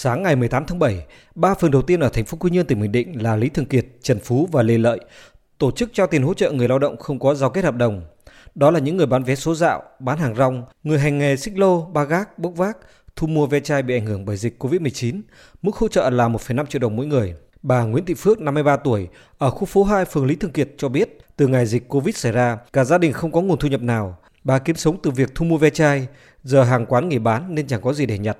Sáng ngày 18 tháng 7, ba phường đầu tiên ở thành phố Quy Nhơn tỉnh Bình Định là Lý Thường Kiệt, Trần Phú và Lê Lợi tổ chức trao tiền hỗ trợ người lao động không có giao kết hợp đồng. Đó là những người bán vé số dạo, bán hàng rong, người hành nghề xích lô, ba gác, bốc vác, thu mua ve chai bị ảnh hưởng bởi dịch Covid-19. Mức hỗ trợ là 1,5 triệu đồng mỗi người. Bà Nguyễn Thị Phước, 53 tuổi, ở khu phố 2 phường Lý Thường Kiệt cho biết, từ ngày dịch Covid xảy ra, cả gia đình không có nguồn thu nhập nào. Bà kiếm sống từ việc thu mua ve chai, giờ hàng quán nghỉ bán nên chẳng có gì để nhặt.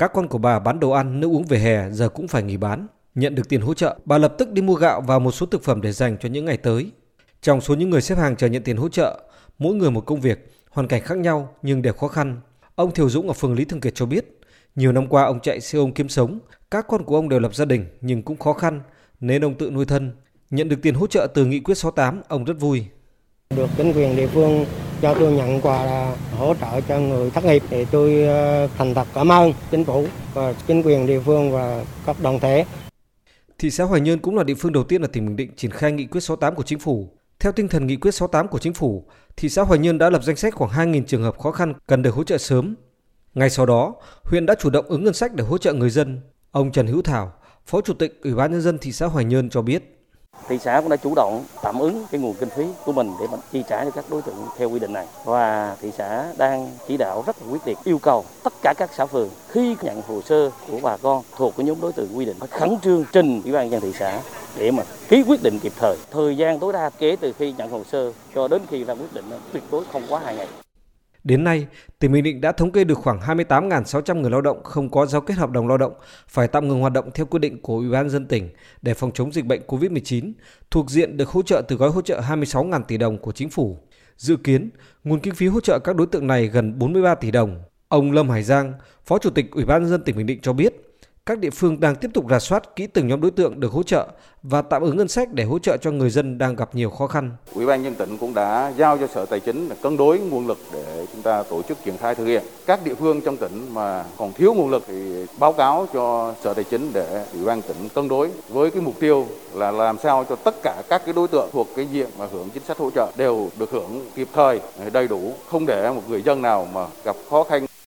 Các con của bà bán đồ ăn, nước uống về hè giờ cũng phải nghỉ bán. Nhận được tiền hỗ trợ, bà lập tức đi mua gạo và một số thực phẩm để dành cho những ngày tới. Trong số những người xếp hàng chờ nhận tiền hỗ trợ, mỗi người một công việc, hoàn cảnh khác nhau nhưng đều khó khăn. Ông Thiều Dũng ở phường Lý Thường Kiệt cho biết, nhiều năm qua ông chạy xe ôm kiếm sống, các con của ông đều lập gia đình nhưng cũng khó khăn nên ông tự nuôi thân. Nhận được tiền hỗ trợ từ nghị quyết 68, ông rất vui. Được chính quyền địa phương cho tôi nhận quà là hỗ trợ cho người thất nghiệp thì tôi ờ, thành thật cảm ơn chính phủ và chính quyền địa phương và các đoàn thể. Thị xã Hoài Nhơn cũng là địa phương đầu tiên ở tỉnh Bình Định triển khai nghị quyết 68 của chính phủ. Theo tinh thần nghị quyết 68 của chính phủ, thị xã Hoài Nhơn đã lập danh sách khoảng 2.000 trường hợp khó khăn cần được hỗ trợ sớm. Ngay sau đó, huyện đã chủ động ứng ngân sách để hỗ trợ người dân. Ông Trần Hữu Thảo, Phó Chủ tịch Ủy ban nhân dân thị xã Hoài Nhơn cho biết thị xã cũng đã chủ động tạm ứng cái nguồn kinh phí của mình để mình chi trả cho các đối tượng theo quy định này. Và thị xã đang chỉ đạo rất là quyết liệt, yêu cầu tất cả các xã phường khi nhận hồ sơ của bà con thuộc cái nhóm đối tượng quy định, phải khẩn trương trình ủy ban nhân thị xã để mà ký quyết định kịp thời. Thời gian tối đa kể từ khi nhận hồ sơ cho đến khi ra quyết định, tuyệt đối không quá hai ngày. Đến nay, tỉnh Bình Định đã thống kê được khoảng 28.600 người lao động không có giao kết hợp đồng lao động phải tạm ngừng hoạt động theo quyết định của Ủy ban dân tỉnh để phòng chống dịch bệnh COVID-19, thuộc diện được hỗ trợ từ gói hỗ trợ 26.000 tỷ đồng của chính phủ. Dự kiến, nguồn kinh phí hỗ trợ các đối tượng này gần 43 tỷ đồng. Ông Lâm Hải Giang, Phó Chủ tịch Ủy ban dân tỉnh Bình Định cho biết, các địa phương đang tiếp tục rà soát kỹ từng nhóm đối tượng được hỗ trợ và tạm ứng ngân sách để hỗ trợ cho người dân đang gặp nhiều khó khăn. Ủy ban nhân tỉnh cũng đã giao cho Sở Tài chính cân đối nguồn lực để chúng ta tổ chức triển khai thực hiện. Các địa phương trong tỉnh mà còn thiếu nguồn lực thì báo cáo cho Sở Tài chính để Ủy ban tỉnh cân đối với cái mục tiêu là làm sao cho tất cả các cái đối tượng thuộc cái diện mà hưởng chính sách hỗ trợ đều được hưởng kịp thời đầy đủ, không để một người dân nào mà gặp khó khăn